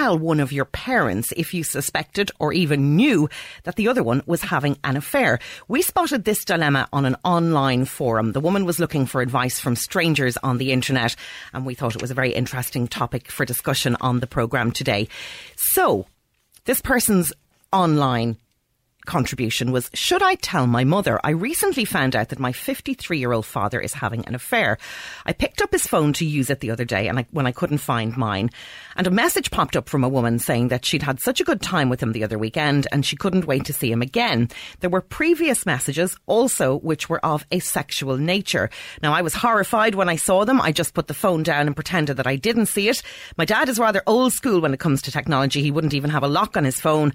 tell one of your parents if you suspected or even knew that the other one was having an affair? We spotted this dilemma on an online forum. The woman was looking for advice from strangers on the internet, and we thought it was a very interesting topic for discussion on the programme today. So, this person's online contribution was Should I tell my mother? I recently found out that my 53 year old father is having an affair. I picked up his phone to use it the other day and I, when I couldn't find mine. And a message popped up from a woman saying that she'd had such a good time with him the other weekend and she couldn't wait to see him again. There were previous messages also which were of a sexual nature. Now I was horrified when I saw them. I just put the phone down and pretended that I didn't see it. My dad is rather old school when it comes to technology. He wouldn't even have a lock on his phone.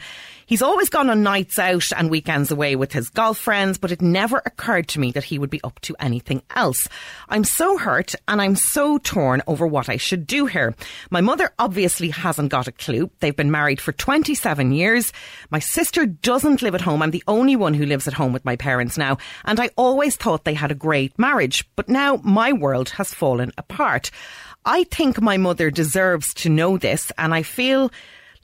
He's always gone on nights out and weekends away with his golf friends, but it never occurred to me that he would be up to anything else. I'm so hurt and I'm so torn over what I should do here. My mother obviously hasn't got a clue. They've been married for 27 years. My sister doesn't live at home. I'm the only one who lives at home with my parents now. And I always thought they had a great marriage, but now my world has fallen apart. I think my mother deserves to know this and I feel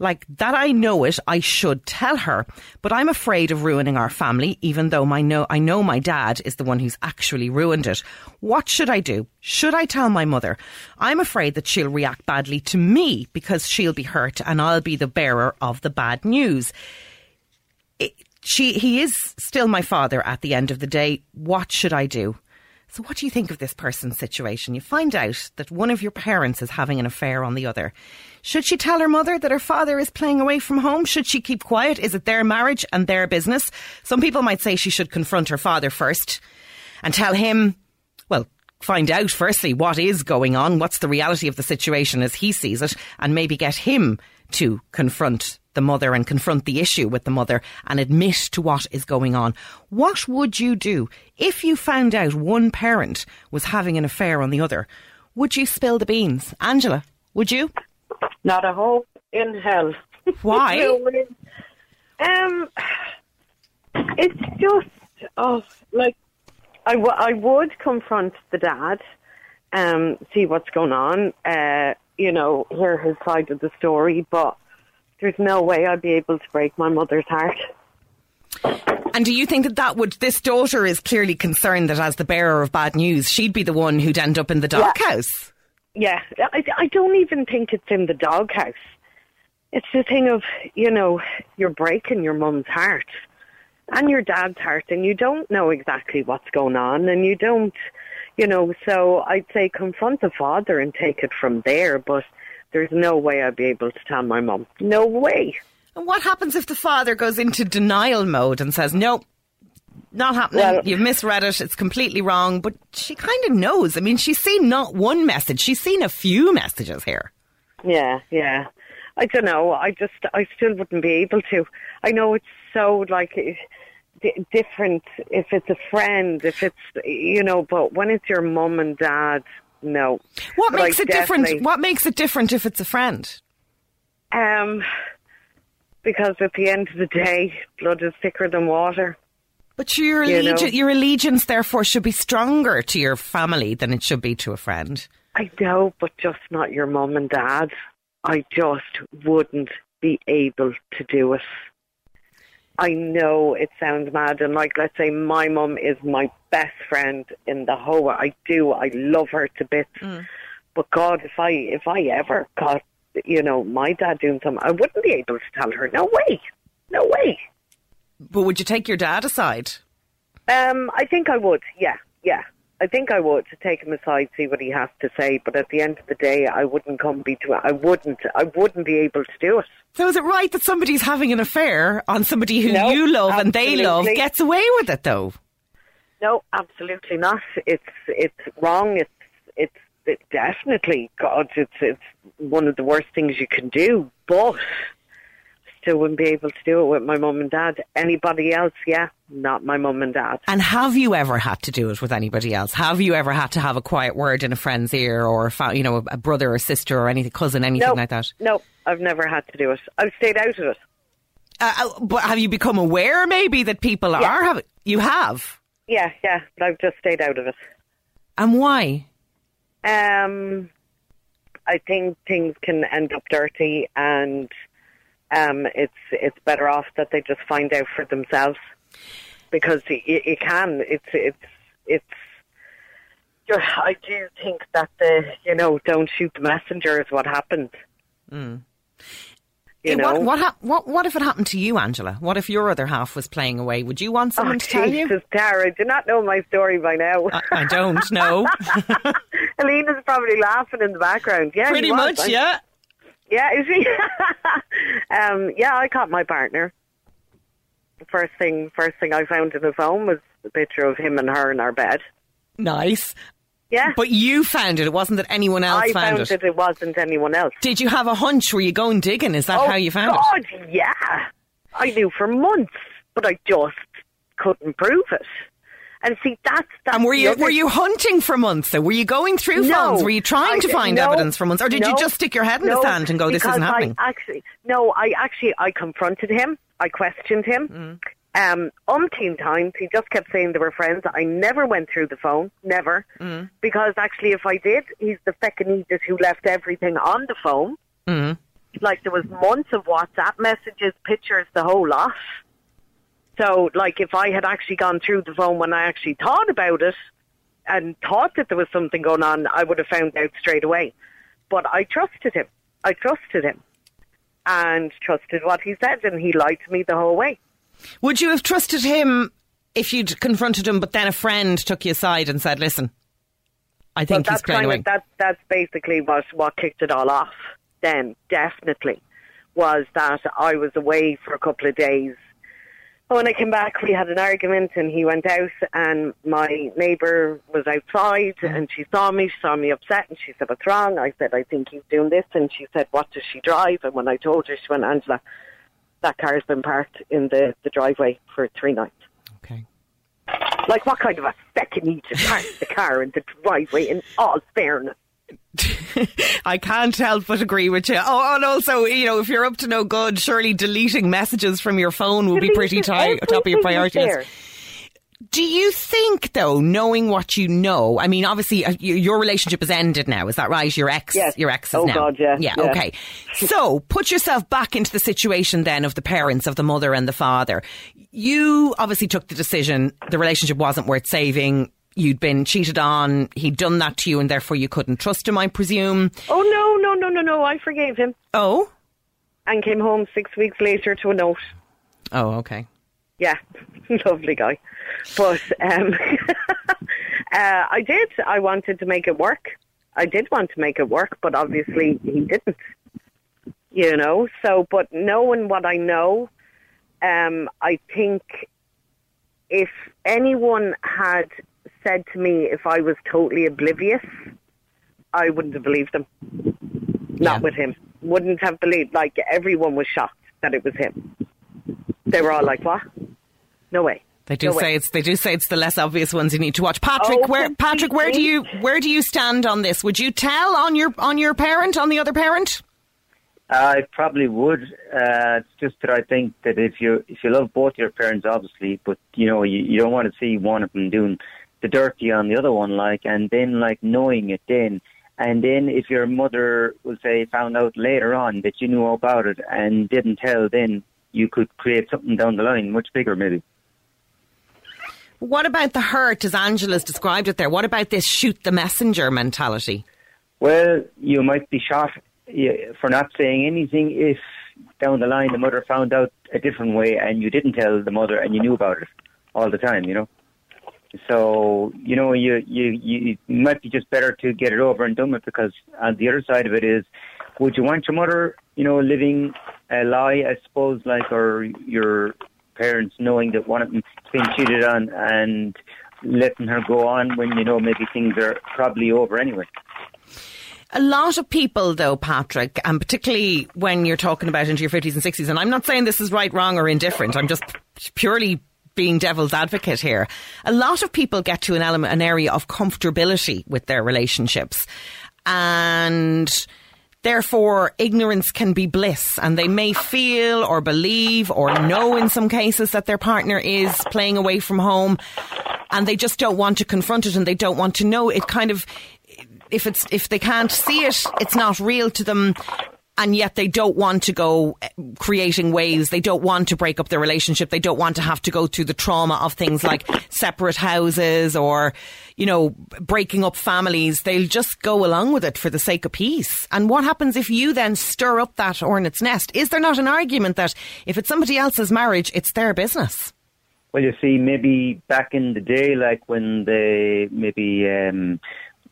like that I know it, I should tell her. But I'm afraid of ruining our family, even though my know, I know my dad is the one who's actually ruined it. What should I do? Should I tell my mother? I'm afraid that she'll react badly to me because she'll be hurt and I'll be the bearer of the bad news. It, she, he is still my father at the end of the day. What should I do? So, what do you think of this person's situation? You find out that one of your parents is having an affair on the other. Should she tell her mother that her father is playing away from home? Should she keep quiet? Is it their marriage and their business? Some people might say she should confront her father first and tell him, well, find out firstly what is going on, what's the reality of the situation as he sees it, and maybe get him to confront the mother and confront the issue with the mother and admit to what is going on. What would you do if you found out one parent was having an affair on the other? Would you spill the beans? Angela, would you? Not a hope in hell. Why? um, it's just oh, like I, w- I would confront the dad, um, see what's going on, uh, you know, hear his side of the story, but there's no way I'd be able to break my mother's heart. And do you think that that would, this daughter is clearly concerned that as the bearer of bad news, she'd be the one who'd end up in the doghouse? Yeah, I, I don't even think it's in the doghouse. It's the thing of, you know, you're breaking your mum's heart and your dad's heart, and you don't know exactly what's going on, and you don't, you know, so I'd say confront the father and take it from there, but there's no way I'd be able to tell my mum. No way. And what happens if the father goes into denial mode and says, nope, not happening. Well, You've misread it. It's completely wrong. But she kind of knows. I mean, she's seen not one message. She's seen a few messages here. Yeah, yeah. I don't know. I just, I still wouldn't be able to. I know it's so like different if it's a friend, if it's you know, but when it's your mum and dad, no. What but makes I it different? What makes it different if it's a friend? Um, because at the end of the day, blood is thicker than water. But your you allegiance, your allegiance, therefore, should be stronger to your family than it should be to a friend. I know, but just not your mum and dad. I just wouldn't be able to do it. I know it sounds mad, and like let's say my mum is my best friend in the whole. world. I do. I love her to bits. Mm. But God, if I if I ever got you know my dad doing something, I wouldn't be able to tell her. No way, no way. But would you take your dad aside? Um, I think I would. Yeah, yeah. I think I would to take him aside, see what he has to say. But at the end of the day, I wouldn't come be to. I wouldn't. I wouldn't be able to do it. So is it right that somebody's having an affair on somebody who no, you love absolutely. and they love gets away with it though? No, absolutely not. It's it's wrong. It's it's it definitely God. It's it's one of the worst things you can do. But still wouldn't be able to do it with my mum and dad. Anybody else, yeah, not my mum and dad. And have you ever had to do it with anybody else? Have you ever had to have a quiet word in a friend's ear, or you know, a brother or sister or anything, cousin, anything no, like that? No, I've never had to do it. I've stayed out of it. Uh, uh but have you become aware, maybe, that people yeah. are having? You have. Yeah, yeah, but I've just stayed out of it. And why? Um, I think things can end up dirty, and um, it's it's better off that they just find out for themselves because it, it can. It's it's it's. I do think that the you know don't shoot the messenger is what happened. Mm. You Yeah, know what, what, what, what if it happened to you, Angela? What if your other half was playing away? Would you want someone oh, to tell you? Jesus, Tara, do not know my story by now. I, I don't know. Alina's probably laughing in the background. Yeah, Pretty much, I- yeah. Yeah, is he? um, yeah, I caught my partner. First thing, first thing I found in his phone was the picture of him and her in our bed. Nice. Yeah, But you found it. It wasn't that anyone else I found, found it. that it wasn't anyone else. Did you have a hunch? Were you going digging? Is that oh how you found it? God, yeah. I knew for months, but I just couldn't prove it. And see, that's that's And were you were you hunting for months? Though? Were you going through No, phones? Were you trying to find no, evidence for months, or did you just stick your head in the sand and go, "This isn't happening"? I actually, no, I actually, I confronted him. I questioned him. Mm. Um, umpteen times, he just kept saying they were friends. I never went through the phone, never, Mm. because actually, if I did, he's the feckin' idiot who left everything on the phone. Mm. Like there was months of WhatsApp messages, pictures, the whole lot. So, like, if I had actually gone through the phone when I actually thought about it and thought that there was something going on, I would have found out straight away. But I trusted him. I trusted him and trusted what he said, and he lied to me the whole way. Would you have trusted him if you'd confronted him, but then a friend took you aside and said, "Listen, I think But he's that's playing kind away." of that's that's basically what what kicked it all off. Then definitely was that I was away for a couple of days. When I came back, we had an argument, and he went out, and my neighbour was outside, hmm. and she saw me. She saw me upset, and she said, "What's wrong?" I said, "I think he's doing this," and she said, "What does she drive?" And when I told her, she went, "Angela, that car's been parked in the the driveway for three nights." okay. Like, what kind of a second need to park the car in the driveway? In all fairness. I can't help but agree with you. Oh, and also, you know, if you're up to no good, surely deleting messages from your phone will be pretty top of your priority list. Do you think, though, knowing what you know, I mean, obviously uh, your relationship has ended now, is that right? Your ex, Yes. your ex is Oh, now. God, yeah, yeah. yeah. okay. So put yourself back into the situation then of the parents, of the mother and the father. You obviously took the decision, the relationship wasn't worth saving. You'd been cheated on. He'd done that to you, and therefore you couldn't trust him, I presume. Oh, no, no, no, no, no. I forgave him Oh? and came home six weeks later to a note. Oh, okay. Yeah, lovely guy. But um, uh, I did. I wanted to make it work. I did want to make it work, but obviously he didn't. You know, so, but knowing what I know, um, I think if anyone had said to me if I was totally oblivious, I wouldn't have believed them. Not Yeah. with him. Wouldn't have believed. Like everyone was shocked that it was him. They were all like, "What? No way." They do No say way. it's they do say it's the less obvious ones you need to watch. Patrick, Oh, where Patrick, where do you where do you stand on this? Would you tell on your on your parent, on the other parent? I probably would. Uh, it's just that I think that if you if you love both your parents, obviously, but you know you, you don't want to see one of them doing the dirty on the other one, like, and then like knowing it then, and then if your mother will say found out later on that you knew about it and didn't tell, then you could create something down the line much bigger, maybe. What about the hurt, as Angela's described it there? What about this shoot the messenger mentality? Well, you might be shot for not saying anything if down the line the mother found out a different way and you didn't tell the mother and you knew about it all the time, you know. So you know, you you you might be just better to get it over and done with because on the other side of it is, would you want your mother, you know, living a lie, I suppose, like or your parents knowing that one of them is being cheated on and letting her go on when you know maybe things are probably over anyway. A lot of people, though, Patrick, and particularly when you're talking about into your 50s and 60s, and I'm not saying this is right, wrong, or indifferent, I'm just purely being devil's advocate here. A lot of people get to an element, an area of comfortability with their relationships. And therefore, ignorance can be bliss. And they may feel or believe or know in some cases that their partner is playing away from home and they just don't want to confront it and they don't want to know. It kind of, if it's if they can't see it, it's not real to them and yet they don't want to go eh, creating waves. They don't want to break up their relationship. They don't want to have to go through the trauma of things like separate houses or, you know, breaking up families. They'll just go along with it for the sake of peace. And what happens if you then stir up that hornet's nest? Is there not an argument that if it's somebody else's marriage, it's their business? Well, you see, maybe back in the day, like when they maybe um,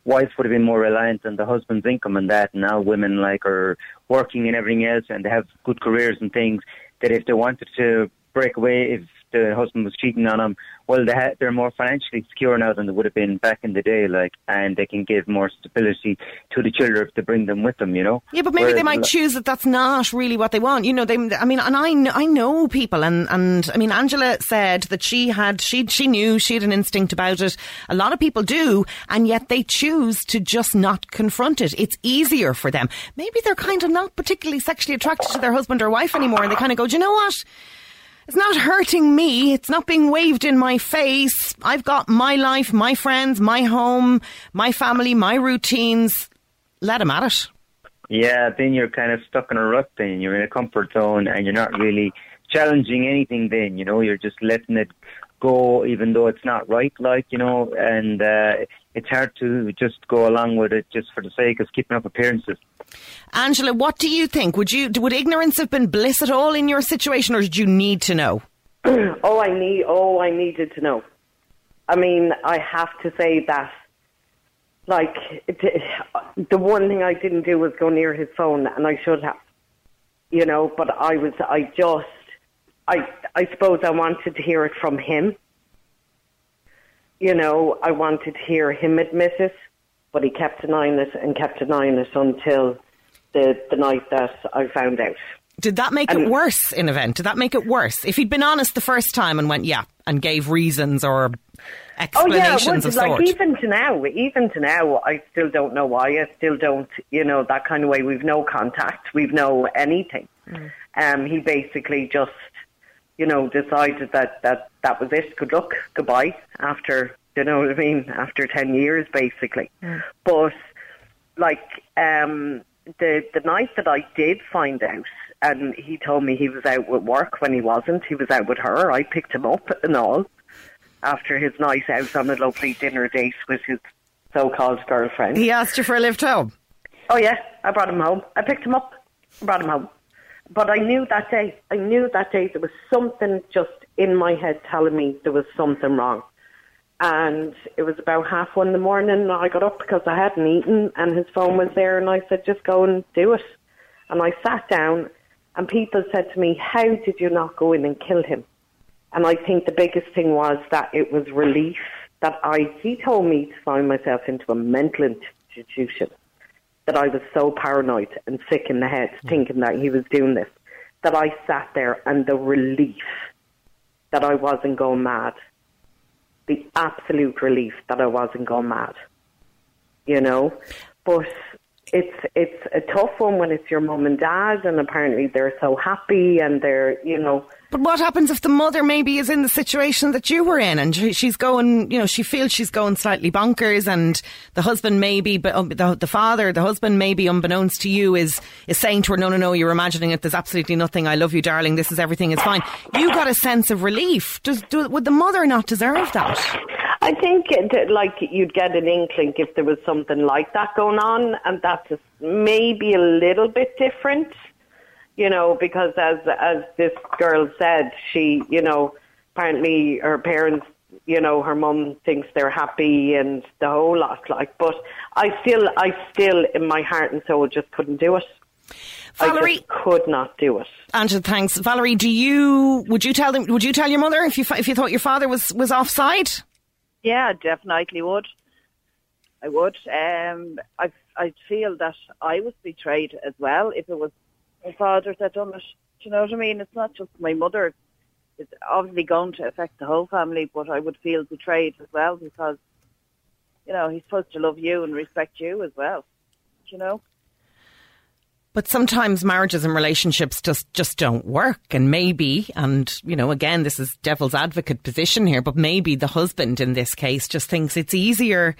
wives would have been more reliant on the husband's income and that. Now women like are working and everything else, and they have good careers and things. That if they wanted to break away, if the husband was cheating on them, well, they ha- they're more financially secure now than they would have been back in the day, like, and they can give more stability to the children if they bring them with them, you know. Yeah, but maybe Whereas they might choose that that's not really what they want. You know, they. I mean, and I, I know people, and and I mean, Angela said that she had she she knew she had an instinct about it. A lot of people do, and yet they choose to just not confront it. It's easier for them. Maybe they're kind of not particularly sexually attracted to their husband or wife anymore, and they kind of go, do you know what? It's not hurting me. It's not being waved in my face. I've got my life, my friends, my home, my family, my routines. Let him at it. Yeah, then you're kind of stuck in a rut then. You're in a comfort zone and you're not really challenging anything then, you know, you're just letting it go even though it's not right, like, you know, and uh, it's hard to just go along with it just for the sake of keeping up appearances. Angela, what do you think? Would you would ignorance have been bliss at all in your situation, or did you need to know? oh, I need. Oh, I needed to know. I mean, I have to say that, like, the one thing I didn't do was go near his phone, and I should have, you know. But I was. I just. I. I suppose I wanted to hear it from him. You know, I wanted to hear him admit it but he kept denying it and kept denying it until the the night that I found out. Did that make and, it worse in event? Did that make it worse? If he'd been honest the first time and went, yeah, and gave reasons or explanations oh, yeah, of like, Even to now, even to now, I still don't know why. I still don't, you know, that kind of way. We've no contact. We've no anything. Mm. Um, he basically just, you know, decided that, that that was it. Good luck, goodbye. After you know what I mean? After ten years, basically. Mm. But like um, the the night that I did find out, and he told me he was out with work when he wasn't. He was out with her. I picked him up and all after his night out on a lovely dinner date with his so-called girlfriend. He asked you for a lift home. Oh yeah, I brought him home. I picked him up, brought him home. But I knew that day. I knew that day there was something just in my head telling me there was something wrong. And it was about half one in the morning. and I got up because I hadn't eaten, and his phone was there. And I said, "Just go and do it." And I sat down, and people said to me, "How did you not go in and kill him?" And I think the biggest thing was that it was relief that I. He told me to find myself into a mental institution. That I was so paranoid and sick in the head, mm. thinking that he was doing this. That I sat there, and the relief that I wasn't going mad the absolute relief that I wasn't gone mad. You know, but it's it's a tough one when it's your mum and dad, and apparently they're so happy and they're you know but what happens if the mother maybe is in the situation that you were in and she's going, you know, she feels she's going slightly bonkers and the husband maybe, but um, the, the father, the husband maybe unbeknownst to you is, is saying to her, no, no, no, you're imagining it. There's absolutely nothing. I love you, darling. This is everything is fine. You got a sense of relief. Does, do, would the mother not deserve that? I think like you'd get an inkling if there was something like that going on and that's maybe a little bit different you know, because as as this girl said, she, you know, apparently her parents, you know, her mum thinks they're happy and the whole lot. Like, but I still, I still, in my heart and soul, just couldn't do it. Valerie could not do it. Angela, thanks. Valerie, do you would you tell them? Would you tell your mother if you if you thought your father was was offside? Yeah, definitely would. I would. Um, I I feel that I was betrayed as well if it was my father that done it. Do you know what I mean? It's not just my mother. It's obviously going to affect the whole family, but I would feel betrayed as well because, you know, he's supposed to love you and respect you as well. Do you know? But sometimes marriages and relationships just, just don't work. And maybe, and, you know, again, this is devil's advocate position here, but maybe the husband in this case just thinks it's easier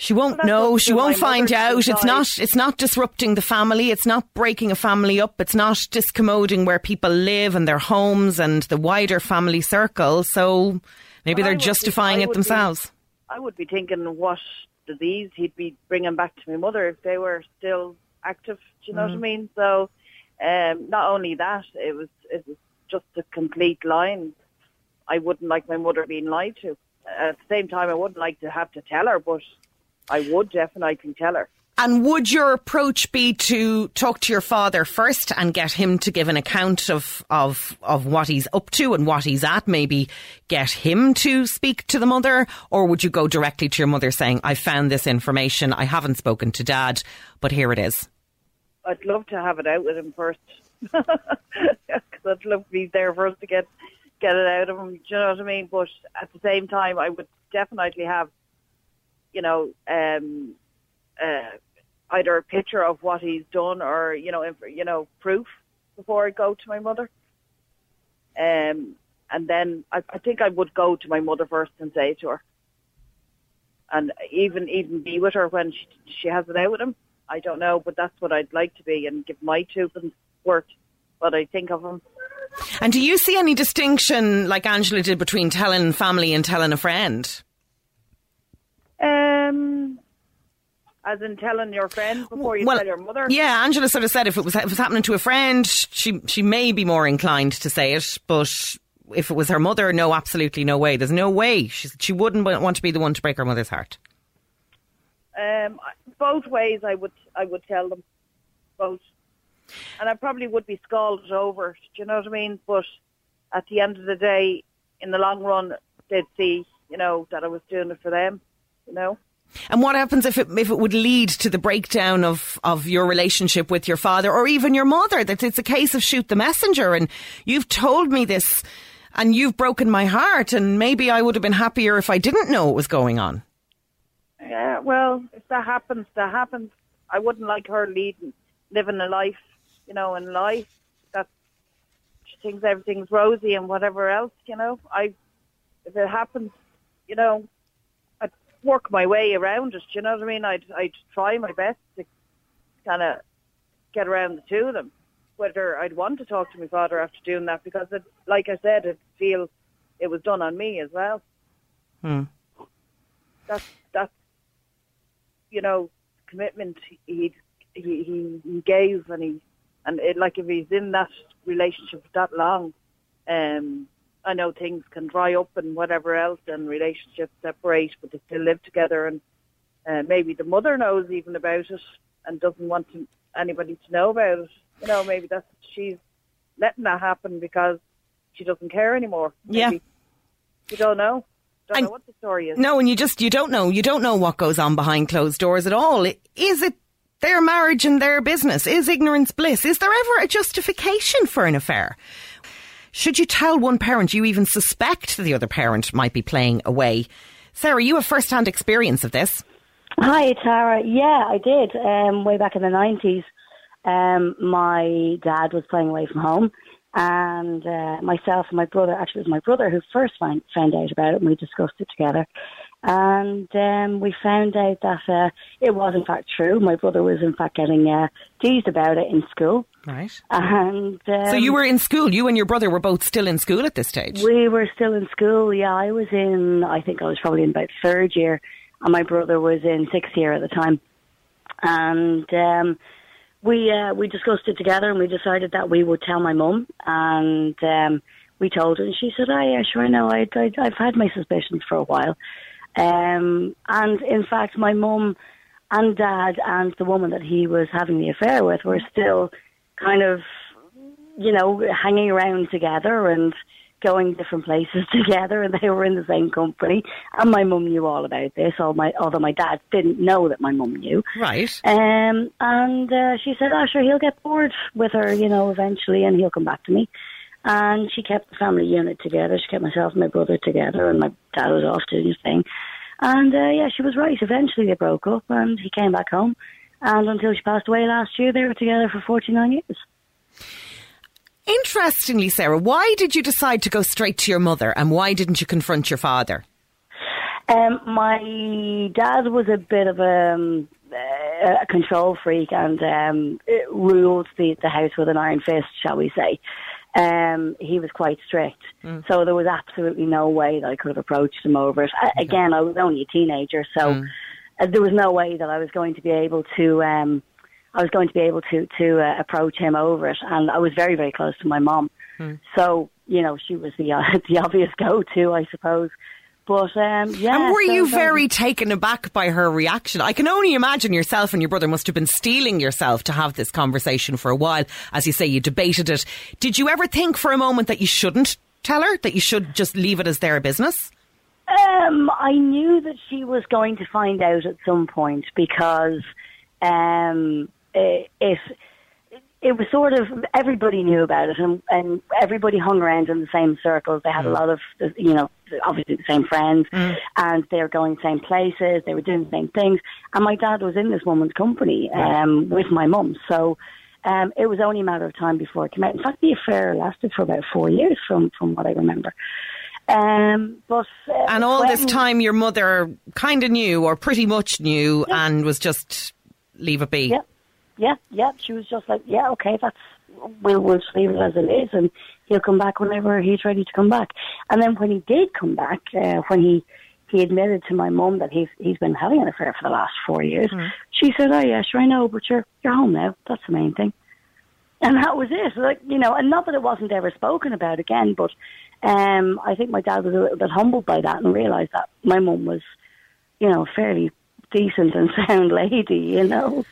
She won't Well, know. She won't find out. It's not. It's not disrupting the family. It's not breaking a family up. It's not discommoding where people live and their homes and the wider family circle. So maybe Well, they're would be- justifying it would be- themselves. I would be thinking what disease he'd be bringing back to my mother if they were still active. Do you know what I mean? So, um, not only that, it was it was just a complete line. I wouldn't like my mother being lied to. At the same time, I wouldn't like to have to tell her, but I would definitely tell her. And would your approach be to talk to your father first and get him to give an account of, of, of what he's up to and what he's at? Maybe get him to speak to the mother? Or would you go directly to your mother saying, I found this information, I haven't spoken to dad, but here it is? I'd love to have it out with him first, because I'd love to be there first to get get it out of him. Do you know what I mean? But at the same time, I would definitely have, you know, um, uh, either a picture of what he's done or you know, inf- you know, proof before I go to my mother. Um, and then I, I think I would go to my mother first and say to her, and even even be with her when she she has it out with him. I don't know, but that's what I'd like to be and give my two pence worth what I think of him. And do you see any distinction, like Angela did, between telling family and telling a friend? Um, as in telling your friend before you tell your mother. Yeah, Angela sort of said if it was if it was happening to a friend, she she may be more inclined to say it, but if it was her mother, no, absolutely no way. There's no way she she wouldn't want to be the one to break her mother's heart. Um, both ways, I would I would tell them both, and I probably would be scalded over. Do you know what I mean? But at the end of the day, in the long run, they'd see, you know, that I was doing it for them. You know. And what happens if it if it would lead to the breakdown of, of your relationship with your father or even your mother? That it's a case of shoot the messenger, and you've told me this, and you've broken my heart, and maybe I would have been happier if I didn't know what was going on. Yeah, well, if that happens, that happens. I wouldn't like her leading, living a life, you know, in life that she thinks everything's rosy and whatever else, you know. I, if it happens, you know, work my way around it. You know what I mean? I'd I'd try my best to kind of get around the two of them. Whether I'd want to talk to my father after doing that because, it, like I said, it feel it was done on me as well. Hmm. That's that's you know commitment he he he, he gave and he and it, like if he's in that relationship that long, um, I know things can dry up and whatever else, and relationships separate, but they still live together. And uh, maybe the mother knows even about it and doesn't want to, anybody to know about it. You know, maybe that's she's letting that happen because she doesn't care anymore. Yeah. You don't know. Don't And- know what the story is. No, and you just you don't know. You don't know what goes on behind closed doors at all. Is it their marriage and their business? Is ignorance bliss? Is there ever a justification for an affair? Should you tell one parent you even suspect the other parent might be playing away? Sarah, you have first hand experience of this. Hi, Tara. Yeah, I did. Um, way back in the 90s, um, my dad was playing away from home, and uh, myself and my brother, actually, it was my brother who first find, found out about it, and we discussed it together. And um, we found out that uh, it was, in fact, true. My brother was, in fact, getting uh, teased about it in school. Right. And um, so you were in school. You and your brother were both still in school at this stage. we were still in school. Yeah, I was in. I think I was probably in about third year, and my brother was in sixth year at the time. And um, we uh, we discussed it together, and we decided that we would tell my mum. And um, we told her, and she said, "Oh yeah, sure, I know. I, I, I've had my suspicions for a while." Um, and in fact, my mum and dad and the woman that he was having the affair with were still kind of you know, hanging around together and going different places together, and they were in the same company. And my mum knew all about this, all my, although my dad didn't know that my mum knew. Right. Um, and uh, she said, "Oh, sure, he'll get bored with her, you know, eventually, and he'll come back to me." And she kept the family unit together. She kept myself and my brother together, and my dad was off doing his thing. And uh, yeah, she was right. Eventually, they broke up, and he came back home. And until she passed away last year, they were together for forty nine years. Interestingly, Sarah, why did you decide to go straight to your mother and why didn't you confront your father? Um, my dad was a bit of a, um, a control freak and um, ruled the, the house with an iron fist, shall we say. Um, he was quite strict, mm. so there was absolutely no way that I could have approached him over it. Again, I was only a teenager, so mm. uh, there was no way that I was going to be able to. Um, I was going to be able to to uh, approach him over it, and I was very very close to my mom, mm. so you know she was the uh, the obvious go to, I suppose. But um, yeah. And were so, you very taken aback by her reaction? I can only imagine yourself and your brother must have been steeling yourself to have this conversation for a while. As you say, you debated it. Did you ever think for a moment that you shouldn't tell her, that you should just leave it as their business? Um, I knew that she was going to find out at some point because um, if it was sort of everybody knew about it and, and everybody hung around in the same circles. They had mm. a lot of, you know, obviously the same friends mm. and they were going the same places. They were doing the same things. And my dad was in this woman's company um, with my mum. So um, it was only a matter of time before it came out. In fact, the affair lasted for about four years from, from what I remember. Um, but uh, and all when, this time, your mother kind of knew, or pretty much knew, yeah. and was just leave it be. Yeah, yeah, yeah. She was just like, yeah, okay, that's we'll we'll just leave it as it is, and he'll come back whenever he's ready to come back. And then when he did come back, uh, when he he admitted to my mum that he's he's been having an affair for the last four years, mm. she said, "Oh yeah, sure I know, but you're you're home now. That's the main thing." And that was it. Like you know, and not that it wasn't ever spoken about again, but um, I think my dad was a little bit humbled by that and realised that my mum was, you know, fairly decent and sound lady, you know.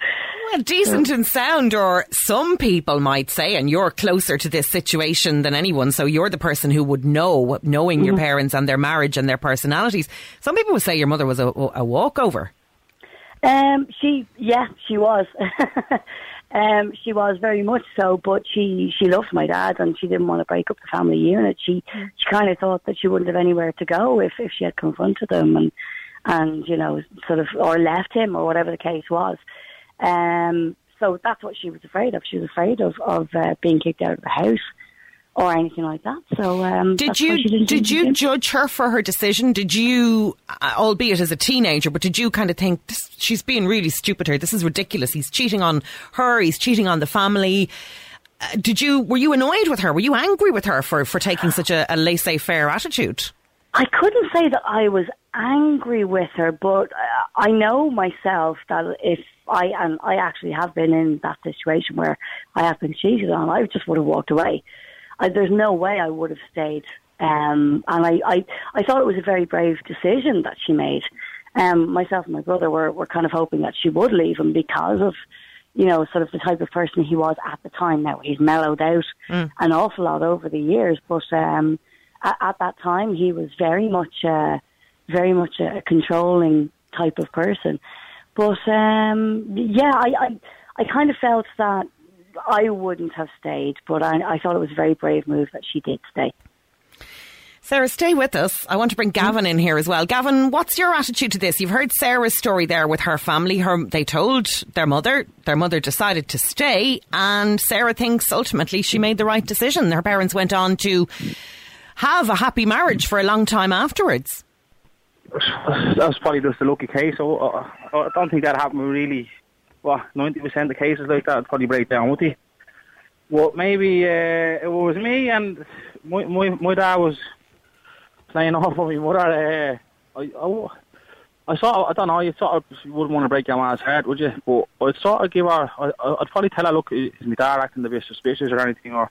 Well, decent and sound, or some people might say, and you're closer to this situation than anyone, so you're the person who would know, knowing mm-hmm. your parents and their marriage and their personalities. Some people would say your mother was a, a walkover. Um, she, yeah, she was. um, she was very much so, but she she loved my dad and she didn't want to break up the family unit. She mm. she kind of thought that she wouldn't have anywhere to go if if she had confronted him and and you know sort of or left him or whatever the case was. Um, so that's what she was afraid of. She was afraid of of uh, being kicked out of the house or anything like that. So um, did you did you judge her for her decision? Did you, uh, albeit as a teenager, but did you kind of think she's being really stupid here? This is ridiculous. He's cheating on her. He's cheating on the family. Uh, did you were you annoyed with her? Were you angry with her for for taking such a, a laissez faire attitude? I couldn't say that I was angry with her, but I know myself that if I and I actually have been in that situation where I have been cheated on, I just would have walked away. I, there's no way I would have stayed. Um, and I, I, I thought it was a very brave decision that she made. Um, myself and my brother were, were kind of hoping that she would leave him because of, you know, sort of the type of person he was at the time. Now he's mellowed out mm. an awful lot over the years, but um, at, at that time he was very much, uh, very much a controlling type of person. But um, yeah, I, I I kind of felt that I wouldn't have stayed, but I, I thought it was a very brave move that she did stay. Sarah, stay with us. I want to bring Gavin in here as well. Gavin, what's your attitude to this? You've heard Sarah's story there with her family. Her, they told their mother, their mother decided to stay, and Sarah thinks ultimately she made the right decision. Her parents went on to have a happy marriage for a long time afterwards that's probably just a lucky case. So uh, I don't think that happened really. Well, ninety percent of cases like that would probably break down, would he? Well, maybe uh, it was me and my, my my dad was playing off of my mother. Uh, I, I, I sort I don't know, you sort of wouldn't want to break your man's heart, would you? But I'd sort of give her, I, I'd probably tell her, look, is my dad acting a bit suspicious or anything, or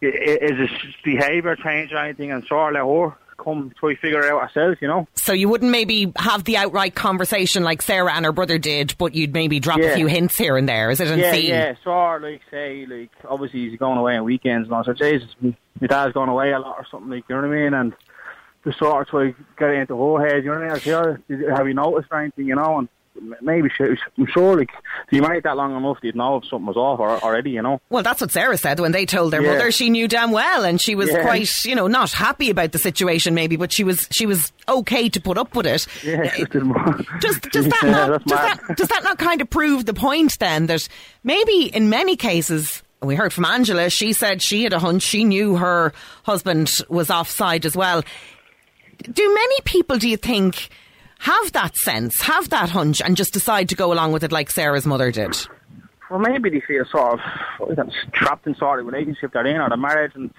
is his behaviour changed or anything, and sort of let her come try figure it out ourselves, you know. So you wouldn't maybe have the outright conversation like Sarah and her brother did, but you'd maybe drop yeah. a few hints here and there, is it? And yeah, see? yeah. So like say like obviously he's going away on weekends and all. So Jesus, my dad's going away a lot or something like you know what I mean, and just sort of try to get into her head. You know what I mean? I have you noticed anything? You know, and maybe she, I'm sure like if you married that long enough, you'd know if something was off already, you know. Well, that's what Sarah said when they told their yeah. mother. She knew damn well, and she was yeah. quite, you know, not happy about the situation, maybe, but she was she was okay to put up with it. Yeah, just does that not does that, does that not kind of prove the point then that maybe in many cases we heard from Angela. She said she had a hunch. She knew her husband was offside as well. Do many people, do you think, have that sense, have that hunch, and just decide to go along with it like Sarah's mother did? Well, maybe they feel sort of trapped in sort of relationship they're in or the marriage and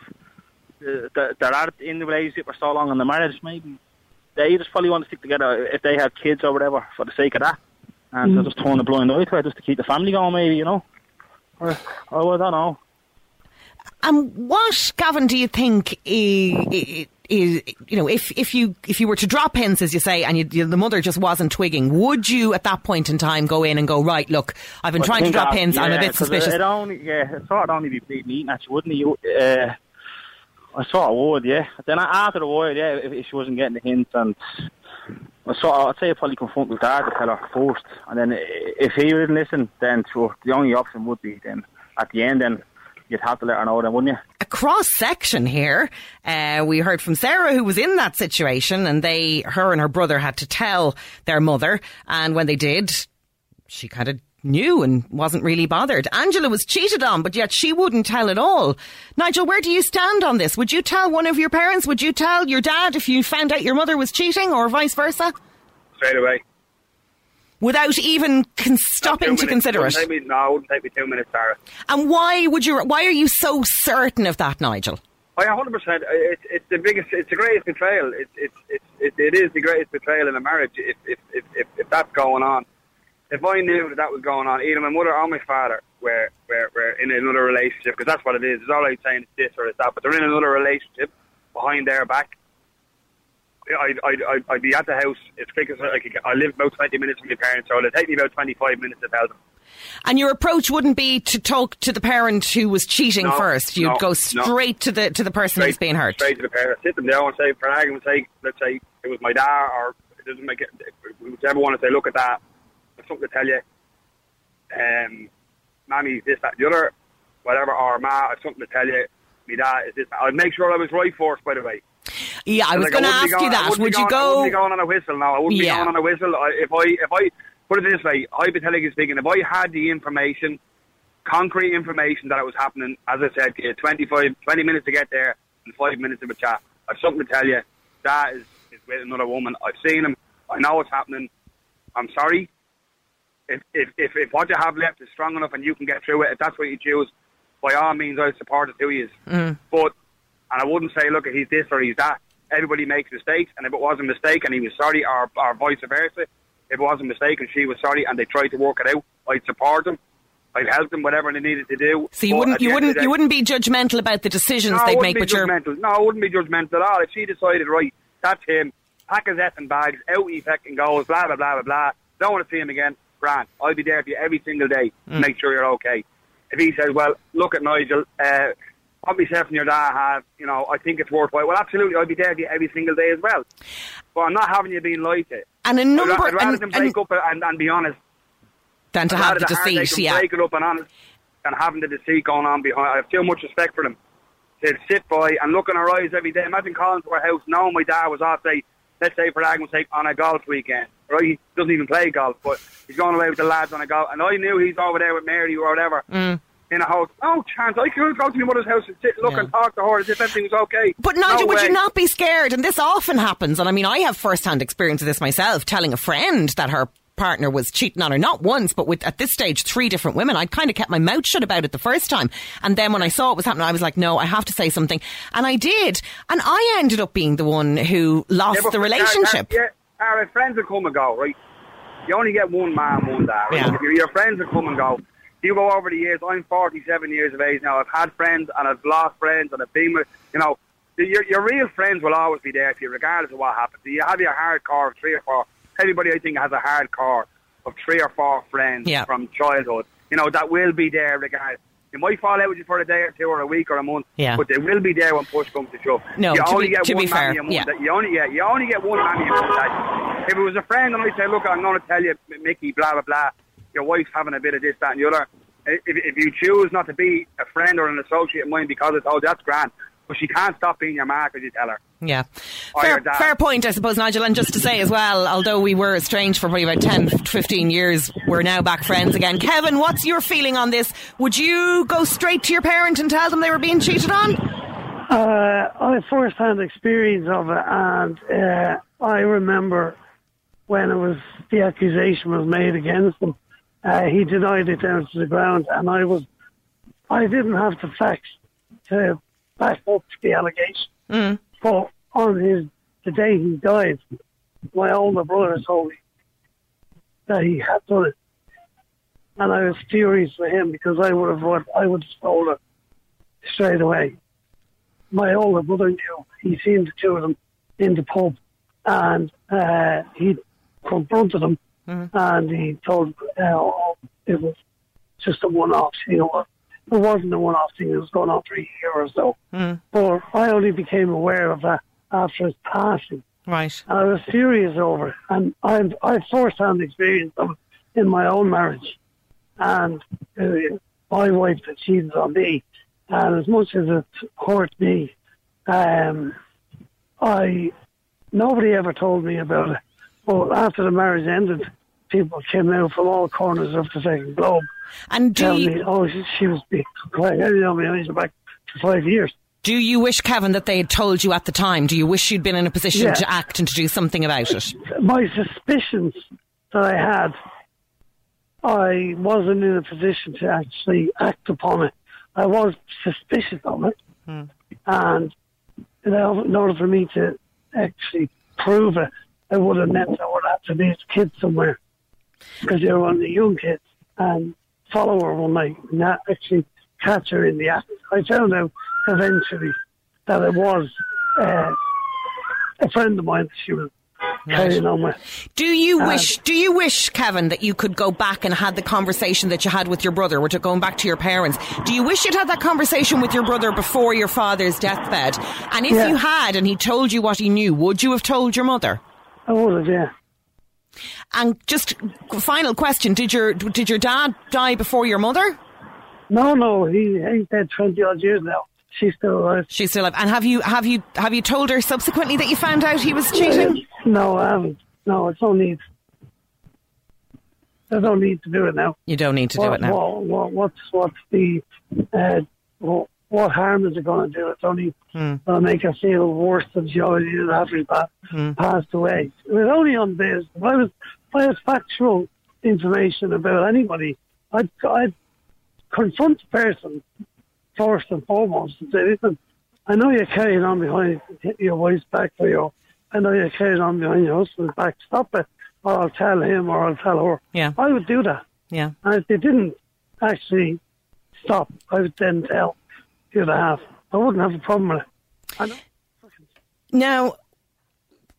uh, they're at in the relationship for so long in the marriage. Maybe they just probably want to stick together if they have kids or whatever for the sake of that. And mm. they're just turn a blind eye to it just to keep the family going, maybe, you know. Or, oh, I don't know. And what, Gavin, do you think is, is, you know, if, if you if you were to drop hints, as you say, and you, you, the mother just wasn't twigging, would you at that point in time go in and go, right, look, I've been well, trying to drop hints, yeah, I'm a bit suspicious? It, only, yeah, it sort of only be bleeding eating, actually, wouldn't you? Uh, I sort of would, yeah. Then after a while, yeah, if, if she wasn't getting the hints and I sort of, I'd say I'd probably confront with dad to tell her first, and then if he didn't listen, then sure, the only option would be then at the end, then you'd have to let her know then, wouldn't you? A cross section here. Uh, we heard from Sarah who was in that situation and they, her and her brother had to tell their mother. And when they did, she kind of knew and wasn't really bothered. Angela was cheated on, but yet she wouldn't tell at all. Nigel, where do you stand on this? Would you tell one of your parents? Would you tell your dad if you found out your mother was cheating or vice versa? Straight away without even con- stopping to consider it. Me, no, it wouldn't take me two minutes, Sarah. And why would you? Why are you so certain of that, Nigel? Oh, yeah, hundred percent. Uh, it's it's the biggest. It's the greatest betrayal. It's it's it's it, it is the greatest betrayal in a marriage. If if, if if if that's going on, if I knew that that was going on, either my mother or my father were were, were in another relationship, because that's what it is. It's all right saying it's this or it's that, but they're in another relationship behind their back I'd, I'd, I'd, be at the house as quick as I could. I live about 20 minutes from my parents, so it'd take me about 25 minutes to tell them. And your approach wouldn't be to talk to the parent who was cheating no, first. You'd no, go straight no. to the to the person straight, who's being hurt. Straight to the parent. Sit them down and say, for argument's sake, let's say it was my dad, or it doesn't make it. Whichever one to say, look at that. I've something to tell you. Um, Mammy, this, that, the other, whatever, or Ma, I've something to tell you. My dad is this. I'd make sure I was right first, by the way. Yeah, I was like, going to ask you that. Would you going, go? I wouldn't be going on a whistle now. I wouldn't yeah. be going on a whistle. If I, if I put it this way, I'd be telling hypothetically speaking, if I had the information, concrete information that it was happening, as I said, 25, 20 minutes to get there and five minutes of a chat, I've something to tell you. That is, is with another woman. I've seen him. I know what's happening. I'm sorry. If, if, if, if what you have left is strong enough and you can get through it, if that's what you choose, by all means, I support it to you. Mm. But and I wouldn't say, look, he's this or he's that. Everybody makes mistakes, and if it was a mistake and he was sorry, or, or vice versa, if it was a mistake and she was sorry and they tried to work it out, I'd support them. I'd help them whatever they needed to do. So you wouldn't you wouldn't day, you wouldn't be judgmental about the decisions no, they'd make, but you're no, I wouldn't be judgmental at all. If she decided right, that's him, pack his effing bags, out he fucking goes, blah blah blah blah blah. Don't want to see him again. Grant, I'll be there for you every single day. Mm. Make sure you're okay. If he says, well, look at Nigel, uh, myself and your dad have, you know, I think it's worthwhile. Well, absolutely, I'll be there every single day as well. But I'm not having you being like it. And a number, I'd, I'd rather and, than break and, up and, and, be honest than to I'd have the deceit. Yeah, break it up and honest, and having the deceit going on behind. I have too much respect for them to sit by and look in our eyes every day. Imagine calling to our house, knowing my dad was off, say, let's say for argument's sake, on a golf weekend. Right, he doesn't even play golf, but he's going away with the lads on a golf, and I knew he's over there with Mary or whatever. Mm in a house. No chance. I could go to my mother's house and sit, look yeah. and talk to her as if everything was okay. But Nigel, no would way. you not be scared? And this often happens. And I mean, I have first-hand experience of this myself. Telling a friend that her partner was cheating on her, not once, but with at this stage three different women. I'd kind of kept my mouth shut about it the first time, and then when I saw it was happening, I was like, no, I have to say something, and I did, and I ended up being the one who lost yeah, the relationship. Yeah, our friends will come and go, right? You only get one man, one day Right? Yeah. Your friends will come and go you go over the years, I'm 47 years of age now. I've had friends and I've lost friends and I've been with, you know, your, your real friends will always be there for you regardless of what happens. You have your hard core of three or four. Everybody, I think, has a hard core of three or four friends yeah. from childhood. You know, that will be there regardless. You might fall out with you for a day or two or a week or a month, yeah. but they will be there when push comes to shove. No, you to only be, get to one be fair, yeah. That, you only yeah, you only get one mammy that. If it was a friend and I say, look, I'm going to tell you, Mickey, blah blah blah, your wife's having a bit of this, that, and the other if, if you choose not to be a friend or an associate of mine because it's oh that's grand, but she can't stop being your mark as you tell her. Yeah. Fair, fair, point, I suppose, Nigel. And just to say as well, although we were estranged for probably about 10, 15 years, we're now back friends again. Kevin, what's your feeling on this? Would you go straight to your parent and tell them they were being cheated on? Uh, I had first hand experience of it, and uh, I remember when it was the accusation was made against him, uh, he denied it down to the ground, and I was, I didn't have the facts to back up the allegation. Mm. But on his the day he died, my older brother told me that he had done it, and I was furious with him because I would have I would have told her straight away. My older brother knew. He seen the two of them in the pub, and uh, he confronted them, Mhm. and he told uh, oh, it was just a one-off. You know, it wasn't a one-off thing. It was going on for a year or so. Mm. But I only became aware of that after his passing. Right. And I was furious over it. And I've, I've first-hand experience of it in my own marriage. And uh, my wife that cheated on me. And as much as it hurt me, um, I nobody ever told me about it. But after the marriage ended, people came out from all corners of the second globe And do tell you, me, oh, she, she was being quiet. You know, me, I was back for five years. do you wish, Kevin, that they had told you at the time? Do you wish you'd been in a position Yeah. to act and to do something about it? my suspicions that I had, I wasn't in a position to actually act upon it. I was suspicious of it, Hmm. and in order for me to actually prove it, it would have meant I would have to be a kid somewhere because they were one of the young kids and follow her one night and not actually catch her in the act. I found out eventually that it was uh, a friend of mine that she was carrying on with. Do you Um, wish? Do you wish, Kevin, that you could go back and had the conversation that you had with your brother? We're to going back to your parents. Do you wish you'd had that conversation with your brother before your father's deathbed? And if Yeah. you had, and he told you what he knew, would you have told your mother? I would have, yeah. And just final question: Did your did your dad die before your mother? No, no, he he's dead twenty odd years now. She's still alive. She's still alive. And have you have you have you told her subsequently that you found out he was cheating? No, I haven't. No, it's no need. There's no need to do it now. You don't need to do it now. What, what, what's what's the uh, what, what harm is it going to do? It's only Hmm. going to make her feel worse than she already did after he pa- Hmm. passed away. It was only on this. If I was if I had factual information about anybody, I'd I'd confront the person first and foremost and say, listen, I know you're carrying on behind your wife's back for you. I know you're carrying on behind your husband's back. Stop it, or I'll tell him, or I'll tell her. Yeah. I would do that. Yeah. And if they didn't actually stop, I would then tell the other half. I wouldn't have a problem with it. Now,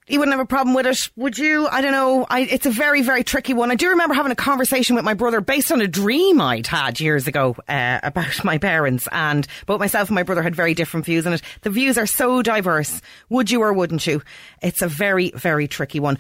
you wouldn't have a problem with it, would you? I don't know. I, it's a very, very tricky one. I do remember having a conversation with my brother based on a dream I'd had years ago uh, about my parents, and both myself and my brother had very different views on it. The views are so diverse. Would you or wouldn't you? It's a very, very tricky one.